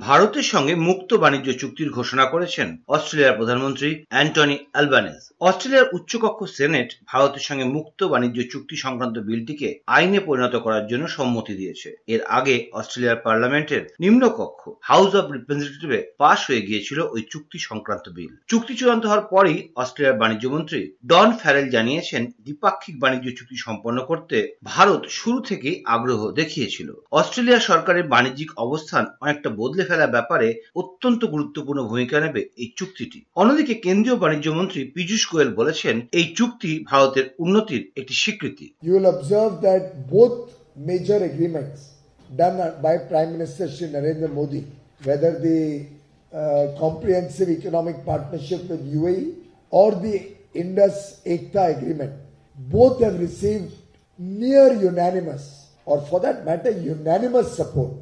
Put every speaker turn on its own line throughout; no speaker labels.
ভারতের সঙ্গে মুক্ত বাণিজ্য চুক্তির ঘোষণা করেছেন অস্ট্রেলিয়ার প্রধানমন্ত্রী অ্যান্টনি অ্যালবানেজ অস্ট্রেলিয়ার উচ্চকক্ষ সেনেট ভারতের সঙ্গে মুক্ত বাণিজ্য চুক্তি সংক্রান্ত বিলটিকে আইনে পরিণত করার জন্য সম্মতি দিয়েছে। এর আগে অস্ট্রেলিয়ার পার্লামেন্টের নিম্নকক্ষ হাউস অব রিপ্রেজেন্টেটিভে পাশ হয়ে গিয়েছিল ওই চুক্তি সংক্রান্ত বিল। চুক্তি চূড়ান্ত হওয়ার পরই অস্ট্রেলিয়ার বাণিজ্য মন্ত্রী ডন ফ্যারেল জানিয়েছেন, দ্বিপাক্ষিক বাণিজ্য চুক্তি সম্পন্ন করতে ভারত শুরু থেকেই আগ্রহ দেখিয়েছিল। অস্ট্রেলিয়া সরকারের বাণিজ্যিক অবস্থান অনেকটা বদলে ফেলা ব্যাপারে অত্যন্ত গুরুত্বপূর্ণ ভূমিকা নেবে এই চুক্তিটি অন্যদিকে কেন্দ্রীয় বাণিজ্য মন্ত্রী পীযূষ গোয়েল বলেছেন এই চুক্তি ভারতের উন্নতির একটি স্বীকৃতি
You will observe that both major agreements done by Prime Minister Shri Narendra Modi, whether the uh, comprehensive economic partnership with UAE or the Indus Ekta agreement, both have received near unanimous, or for that matter, unanimous support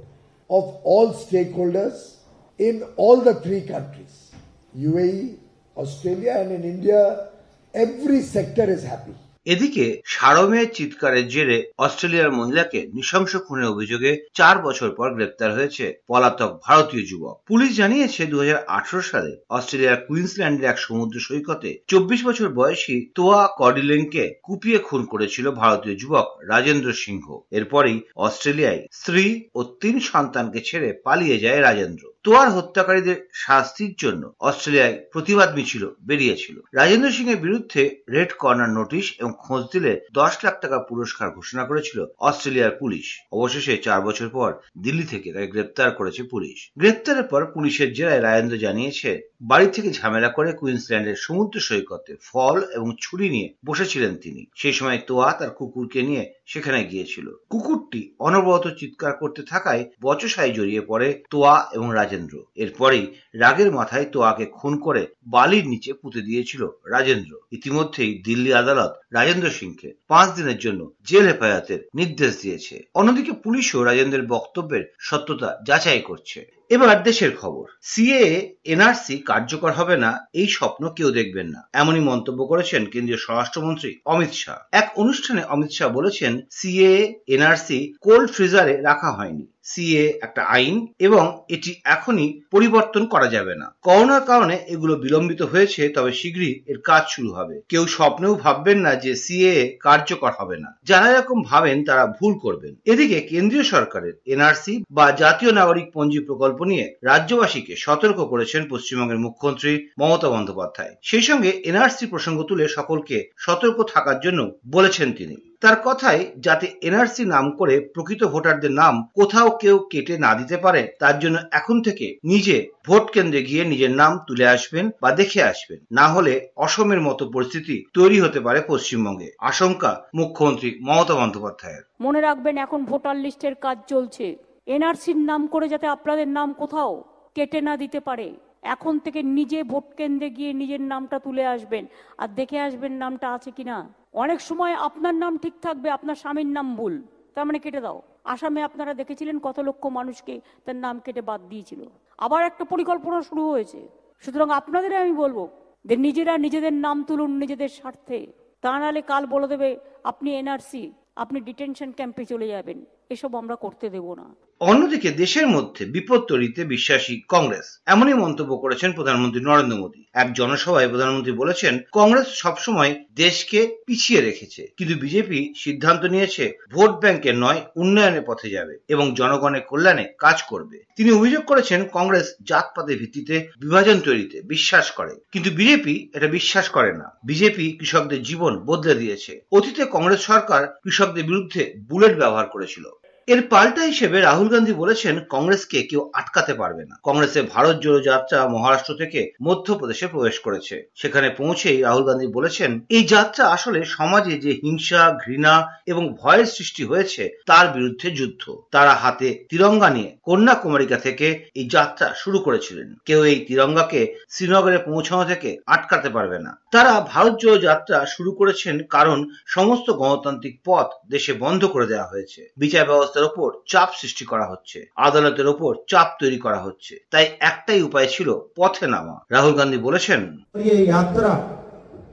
of all stakeholders in all the three countries UAE, Australia, and in India. Every sector is happy.
এদিকে সারমেয়ের চিৎকারের জেরে অস্ট্রেলিয়ার মহিলাকে নৃশংস খুনের অভিযোগে চার বছর পর গ্রেপ্তার হয়েছে পলাতক ভারতীয় যুবক। পুলিশ জানিয়েছে দু হাজার আঠারো সালে অস্ট্রেলিয়ার কুইন্সল্যান্ডের এক সমুদ্র সৈকতে চব্বিশ বছর বয়সী তোয়া কডিলেনকে কুপিয়ে খুন করেছিল ভারতীয় যুবক রাজেন্দ্র সিংহ। এরপরই অস্ট্রেলিয়ায় স্ত্রী ও তিন সন্তানকে ছেড়ে পালিয়ে যায় রাজেন্দ্র। তোয়ার হত্যাকারীদের শাস্তির জন্য অস্ট্রেলিয়ায় প্রতিবাদ মিছিল বেরিয়েছিল। রাজেন্দ্র সিং এর বিরুদ্ধে রেড কর্নার নোটিশ এবং খোঁজ দিলে দশ লাখ টাকা পুরস্কার ঘোষণা করেছিল অস্ট্রেলিয়ার পুলিশ। অবশেষে চার বছর পর দিল্লি থেকে তাকে গ্রেপ্তার করেছে পুলিশ। গ্রেপ্তারের পর পুলিশের জেরায় রাজেন্দ্র জানিয়েছে, বাড়ি থেকে ঝামেলা করে কুইন্সল্যান্ডের সমুদ্র সৈকতে ফল এবং ছুরি নিয়ে বসেছিলেন তিনি। সেই সময় তোয়া তার কুকুরকে নিয়ে সেখানে গিয়েছিল। কুকুরটি অনবরত চিৎকার করতে থাকায় বচসায় জড়িয়ে পড়ে তোয়া এবং রাজেন্দ্র। এরপরেই রাগের মাথায় তোয়াকে খুন করে বালির নিচে পুঁতে দিয়েছিল রাজেন্দ্র। ইতিমধ্যেই দিল্লি আদালত রাজেন্দ্র সিংকে পাঁচ দিনের জন্য জেল হেফাজতের নির্দেশ দিয়েছে। অন্যদিকে পুলিশও রাজেন্দ্রের বক্তব্যের সত্যতা যাচাই করছে। এবার দেশের খবর। সিএ এনআরসি কার্যকর হবে না, এই স্বপ্ন কেউ দেখবেন না। এমনই মন্তব্য করেছেন কেন্দ্রীয় স্বরাষ্ট্রমন্ত্রী অমিত শাহ। এক অনুষ্ঠানে অমিত শাহ বলেছেন সিএ এনআরসি কোল্ড ফ্রিজারে রাখা হয়নি। সিএ একটা আইন এবং এটি এখনই পরিবর্তন করা যাবে না। করোনার কারণে এগুলো বিলম্বিত হয়েছে, তবে শীঘ্রই এর কাজ শুরু হবে। কেউ স্বপ্নেও ভাববেন না যে সিএ কার্যকর হবে না। যারা এরকম ভাবেন, তারা ভুল করবেন। এদিকে কেন্দ্রীয় সরকারের এনআরসি বা জাতীয় নাগরিক পঞ্জি প্রকল্প নিয়ে রাজ্যবাসীকে সতর্ক করেছেন পশ্চিমবঙ্গের মুখ্যমন্ত্রী মমতা বন্দ্যোপাধ্যায়। সেই সঙ্গে এনআরসি প্রসঙ্গ তুলে সকলকে সতর্ক থাকার জন্য বলেছেন তিনি। তার কথায়, যাতে এনআরসি নাম করে প্রকৃত ভোটারদের নাম কোথাও কেউ কেটে না দিতে পারে, তার জন্য এখন থেকে নিজে ভোট কেন্দ্রে গিয়ে নিজের নাম তুলে আসবেন বা দেখে আসবেন। না হলে অসমের মতো পরিস্থিতি তৈরি হতে পারে পশ্চিমবঙ্গে। আশঙ্কা মুখ্যমন্ত্রী মমতা বন্দ্যোপাধ্যায়ের।
মনে রাখবেন, এখন ভোটার লিস্টের কাজ চলছে। এনআরসির নাম করে যাতে আপনাদের নাম কোথাও কেটে না দিতে পারে। এখন থেকে নিজে ভোট কেন্দ্রে গিয়ে নিজের নামটা তুলে আসবেন আর দেখে আসবেন নামটা আছে কিনা। অনেক সময় আপনার নাম ঠিক থাকবে, আপনার স্বামীর নাম ভুল। তার মানে কেটে দাও। আসামে আপনারা দেখেছিলেন কত লক্ষ মানুষকে তার নাম কেটে বাদ দিয়েছিল। আবার একটা পরিকল্পনা শুরু হয়েছে। সুতরাং আপনাদের আমি বলব যে নিজেরা নিজেদের নাম তুলুন নিজেদের স্বার্থে। তা নাহলে কাল বলে দেবে, আপনি এনআরসি, আপনি ডিটেনশন ক্যাম্পে চলে যাবেন। এসব আমরা করতে দেব না।
অন্যদিকে দেশের মধ্যে বিপদ তৈরিতে বিশ্বাসী কংগ্রেস। এমনই মন্তব্য করেছেন প্রধানমন্ত্রী নরেন্দ্র মোদী। এক জনসভায় প্রধানমন্ত্রী বলেছেন, কংগ্রেস সবসময় দেশকে পিছিয়ে রেখেছে। কিন্তু বিজেপি সিদ্ধান্ত নিয়েছে, ভোট ব্যাংকের নয়, উন্নয়নের পথে যাবে এবং জনগণের কল্যাণে কাজ করবে। তিনি অভিযোগ করেছেন, কংগ্রেস জাতপাতের ভিত্তিতে বিভাজন তৈরিতে বিশ্বাস করে। কিন্তু বিজেপি এটা বিশ্বাস করে না। বিজেপি কৃষকদের জীবন বদলে দিয়েছে। অতীতে কংগ্রেস সরকার কৃষকদের বিরুদ্ধে বুলেট ব্যবহার করেছিল। এর পাল্টা হিসেবে রাহুল গান্ধী বলেছেন, কংগ্রেসকে কেউ আটকাতে পারবে না। কংগ্রেসের ভারত জোড়ো যাত্রা মহারাষ্ট্র থেকে মধ্যপ্রদেশে প্রবেশ করেছে। সেখানে পৌঁছেই রাহুল গান্ধী বলেছেন, এই যাত্রা আসলে সমাজে যে হিংসা, ঘৃণা এবং ভয়ের সৃষ্টি হয়েছে, তার বিরুদ্ধে যুদ্ধ। তারা হাতে তিরঙ্গা নিয়ে কন্যাকুমারিকা থেকে এই যাত্রা শুরু করেছিলেন। কেউ এই তিরঙ্গাকে শ্রীনগরে পৌঁছানো থেকে আটকাতে পারবে না। তারা ভারত জোড়ো যাত্রা শুরু করেছেন কারণ সমস্ত গণতান্ত্রিক পথ দেশে বন্ধ করে দেওয়া হয়েছে। বিচার ব্যবস্থা ব্যবস্থার ওপর চাপ সৃষ্টি করা হচ্ছে আদালতের ওপর চাপ তৈরি করা হচ্ছে তাই একটাই উপায় ছিল পথে নামা রাহুল গান্ধী বলেছেন
ये यात्रा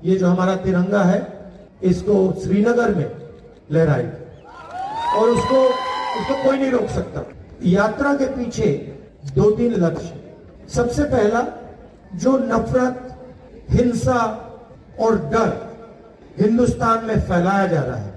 ये जो हमारा तिरंगा है इसको श्रीनगर में लहराई और उसको उसको कोई नहीं रोक सकता यात्रा के पीछे दो तीन लक्ष्य सबसे पहला जो नफरत हिंसा और डर हिंदुस्तान में फैलाया जा रहा है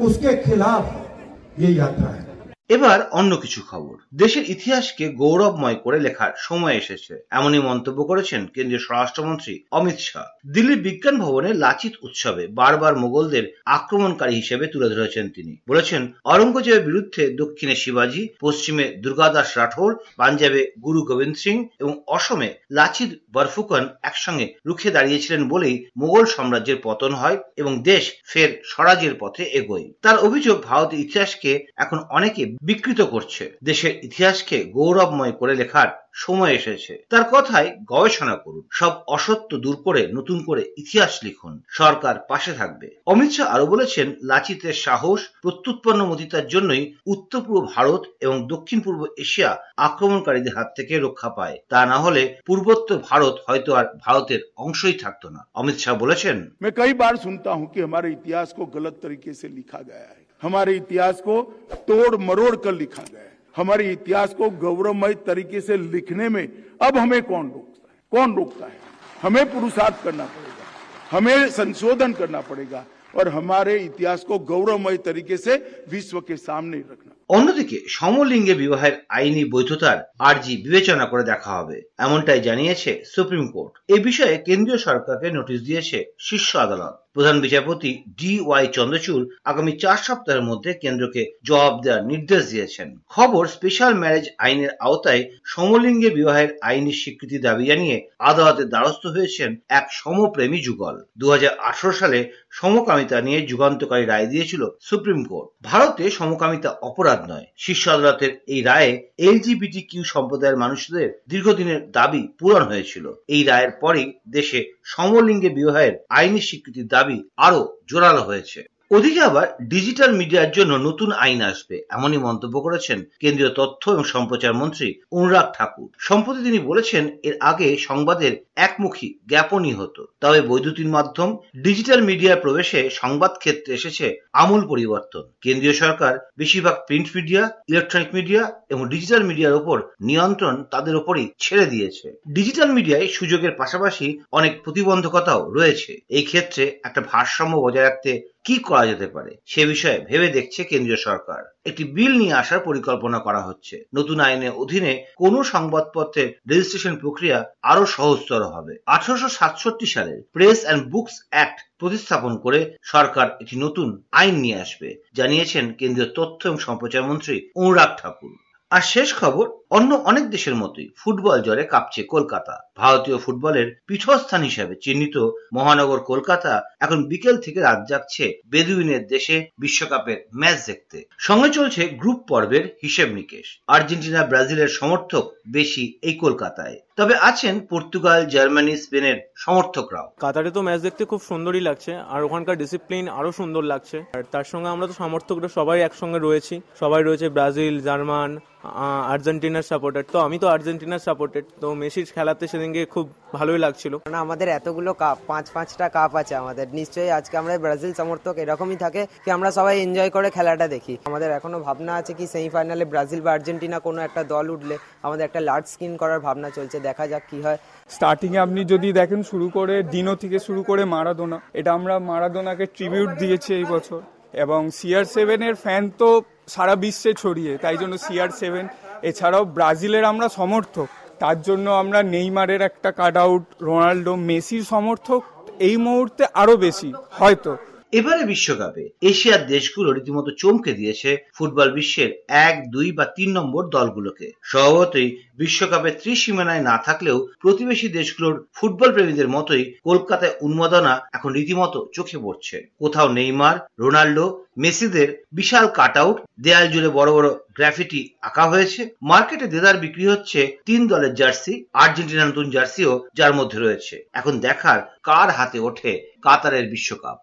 उसके खिलाफ ये यात्रा है
এবার অন্য কিছু খবর। দেশের ইতিহাসকে গৌরবময় করে লেখার সময় এসেছে, এমনই মন্তব্য করেছেন কেন্দ্রীয় স্বরাষ্ট্রমন্ত্রী অমিত শাহ। দিল্লির বিজ্ঞান ভবনে লাচিত উৎসবে বারবার মোগলদের আক্রমণকারী হিসেবে তুলে ধরেছেন তিনি। বলেছেন অরঙ্গজেবের বিরুদ্ধে দক্ষিণে শিবাজি, পশ্চিমে দুর্গাদাস রাঠোর, পাঞ্জাবে গুরু গোবিন্দ সিং এবং অসমে লাচিত বরফুকন একসঙ্গে রুখে দাঁড়িয়েছিলেন বলেই মোগল সাম্রাজ্যের পতন হয় এবং দেশ ফের স্বরাজের পথে এগোয়। তার অভিযোগ ভারতের ইতিহাসকে এখন অনেকে বিকৃত করছে দেশের ইতিহাসকে গৌরবময় করে লেখার সময় এসেছে তার কথায় গবেষণা করুন সব অসত্য দূর করে নতুন করে ইতিহাস লিখুন সরকার পাশে থাকবে অমিত শাহ আরো বলেছেন লাচিতের সাহস প্রত্যুৎপন্ন মতিতার জন্যই উত্তর পূর্ব ভারত এবং দক্ষিণ পূর্ব এশিয়া আক্রমণকারীদের হাত থেকে রক্ষা পায় তা না হলে পূর্বোত্তর ভারত হয়তো আর ভারতের অংশই থাকতো না অমিত শাহ বলেছেন
मैं कई बार सुनता हूं कि हमारे इतिहास को गलत तरीके से लिखा गया है हमारे इतिहास को तोड़ मरोड़ कर लिखा गया है हमारे इतिहास को गौरवमय तरीके से लिखने में अब हमें कौन रोकता है कौन रोकता है हमें पुरुषार्थ करना पड़ेगा हमें संशोधन करना पड़ेगा और हमारे इतिहास को गौरवमय तरीके से विश्व के सामने रखना
অন্যদিকে সমলিঙ্গে বিবাহের আইনি বৈধতার আর্জি বিবেচনা করে দেখা হবে এমনটাই জানিয়েছে সুপ্রিম কোর্ট এ বিষয়ে কেন্দ্রীয় সরকারকে নোটিশ দিয়েছে শীর্ষ আদালত প্রধান বিচারপতি ডি ওয়াই চন্দ্রচূড় আগামী চার সপ্তাহের মধ্যে কেন্দ্রকে জবাব দেওয়ার নির্দেশ দিয়েছেন। খবর স্পেশাল ম্যারেজ আইনের আওতায় সমলিঙ্গে বিবাহের আইনি স্বীকৃতি দাবি জানিয়ে আদালতের দ্বারস্থ হয়েছেন এক সমপ্রেমী যুগল। দু সালে সমকামিতা নিয়ে যুগান্তকারী রায় দিয়েছিল সুপ্রিম কোর্ট। ভারতে সমকামিতা অপরাধ নয়। শীর্ষ আদালতের এই রায়ে এলজিবিটি কিউ সম্প্রদায়ের মানুষদের দীর্ঘদিনের দাবি পূরণ হয়েছিল। এই রায়ের পরেই দেশে সমলিঙ্গে বিবাহের আইনি স্বীকৃতির দাবি আরও জোরালো হয়েছে। ওদিকে আবার ডিজিটাল মিডিয়ার জন্য নতুন আইন আসবে, এমনই মন্তব্য করেছেন কেন্দ্রীয় তথ্য এবং সম্প্রচার মন্ত্রী অনুরাগ ঠাকুর। সম্প্রতি তিনি বলেছেন, এর আগে সংবাদের একমুখী জ্ঞাপনই হতো। তবে বৈদ্যুতিন মাধ্যম ডিজিটাল মিডিয়ার প্রবেশে সংবাদ ক্ষেত্রে এসেছে আমূল পরিবর্তন। কেন্দ্রীয় সরকার, বেশিরভাগ প্রিন্ট মিডিয়া ইলেকট্রনিক মিডিয়া এবং ডিজিটাল মিডিয়ার উপর নিয়ন্ত্রণ তাদের উপরই ছেড়ে দিয়েছে। ডিজিটাল মিডিয়ায় সুযোগের পাশাপাশি অনেক প্রতিবন্ধকতাও রয়েছে। এই ক্ষেত্রে একটা ভারসাম্য বজায় রাখতে কি করা যেতে পারে? সে বিষয়ে ভেবে দেখছে কেন্দ্রীয় সরকার। একটি বিল নিয়ে আসার পরিকল্পনা করা হচ্ছে। নতুন আইনের অধীনে কোন সংবাদপত্রের রেজিস্ট্রেশন প্রক্রিয়া আরও সহজতর হবে। আঠারোশো সাতষট্টি সালের প্রেস অ্যান্ড বুকস অ্যাক্ট প্রতিস্থাপন করে সরকার একটি নতুন আইন নিয়ে আসবে, জানিয়েছেন কেন্দ্রীয় তথ্য এবং সম্প্রচার মন্ত্রী অনুরাগ ঠাকুর। আর শেষ খবর, অন্য অনেক দেশের মতোই ফুটবল জ্বরে কাঁপছে কলকাতা। ভারতীয় ফুটবলের পীঠস্থান হিসেবে চিহ্নিত মহানগর কলকাতা এখন বিকেল থেকে রাত জাগছে বেদুইনের দেশে বিশ্বকাপের ম্যাচ দেখতে। সঙ্গে চলছে গ্রুপ পর্বের হিসেব নিকেশ। আর্জেন্টিনা ব্রাজিলের সমর্থক বেশি এই কলকাতায়। তবে আছেন পর্তুগাল জার্মানি স্পেনের সমর্থকরাও।
কাতারে তো ম্যাচ দেখতে খুব সুন্দরই লাগছে আর ওখানকার ডিসিপ্লিন আরও সুন্দর লাগছে। আর তার সঙ্গে আমরা তো সমর্থকরা সবাই একসঙ্গে রয়েছি। সবাই রয়েছে ব্রাজিল জার্মান আর্জেন্টিনার সাপোর্টার তো আমি তো আর্জেন্টিনার সাপোর্টেড তো মেসির খেলাতে সেদিনকে খুব ভালোই লাগছিল।
কারণ আমাদের এতগুলো কাপ পাঁচ পাঁচটা কাপ আছে আমাদের। নিশ্চয়ই আজকে আমরা ব্রাজিল সমর্থক এরকমই থাকে কি আমরা সবাই এনজয় করে খেলাটা দেখি। আমাদের এখনও ভাবনা আছে কি সেমিফাইনালে ব্রাজিল বা আর্জেন্টিনা কোনো একটা দল উঠলে আমাদের একটা লার্জ স্ক্রিন করার ভাবনা চলছে। দেখা যাক কি হয়।
স্টার্টিং এ আপনি যদি দেখেন শুরু করে ডিনো থেকে শুরু করে মারাদোনা এটা আমরা মারাদোনাকে ট্রিবিউট দিয়েছি এই বছর। এবং সিআর সেভেন এর ফ্যান তো সারা বিশ্বে ছড়িয়ে, তাই জন্য সিআর সেভেন এছাড়াও ব্রাজিলের আমরা সমর্থক। তার জন্য আমরা নেইমারের একটা কাট আউট রোনাল্ডো, মেসির সমর্থক, এই মুহূর্তে আরও বেশি, হয়তো।
এবারে বিশ্বকাপে এশিয়ার দেশগুলো রীতিমতো চমকে দিয়েছে ফুটবল বিশ্বের এক, দুই বা তিন নম্বর দলগুলোকে। স্বভাবতই বিশ্বকাপে ত্রিসীমানায় না থাকলেও প্রতিবেশী দেশগুলোর ফুটবল প্রেমীদের মতোই কলকাতায় উন্মাদনা এখন রীতিমতো চোখে পড়ছে। কোথাও নেইমার, রোনাল্ডো, মেসিদের বিশাল কাট আউট দেয়াল জুড়ে বড় বড় গ্রাফিটি আঁকা হয়েছে। মার্কেটে দেদার বিক্রি হচ্ছে তিন দলের জার্সি, আর্জেন্টিনার নতুন জার্সিও যার মধ্যে রয়েছে। এখন দেখার কার হাতে ওঠে কাতারের বিশ্বকাপ।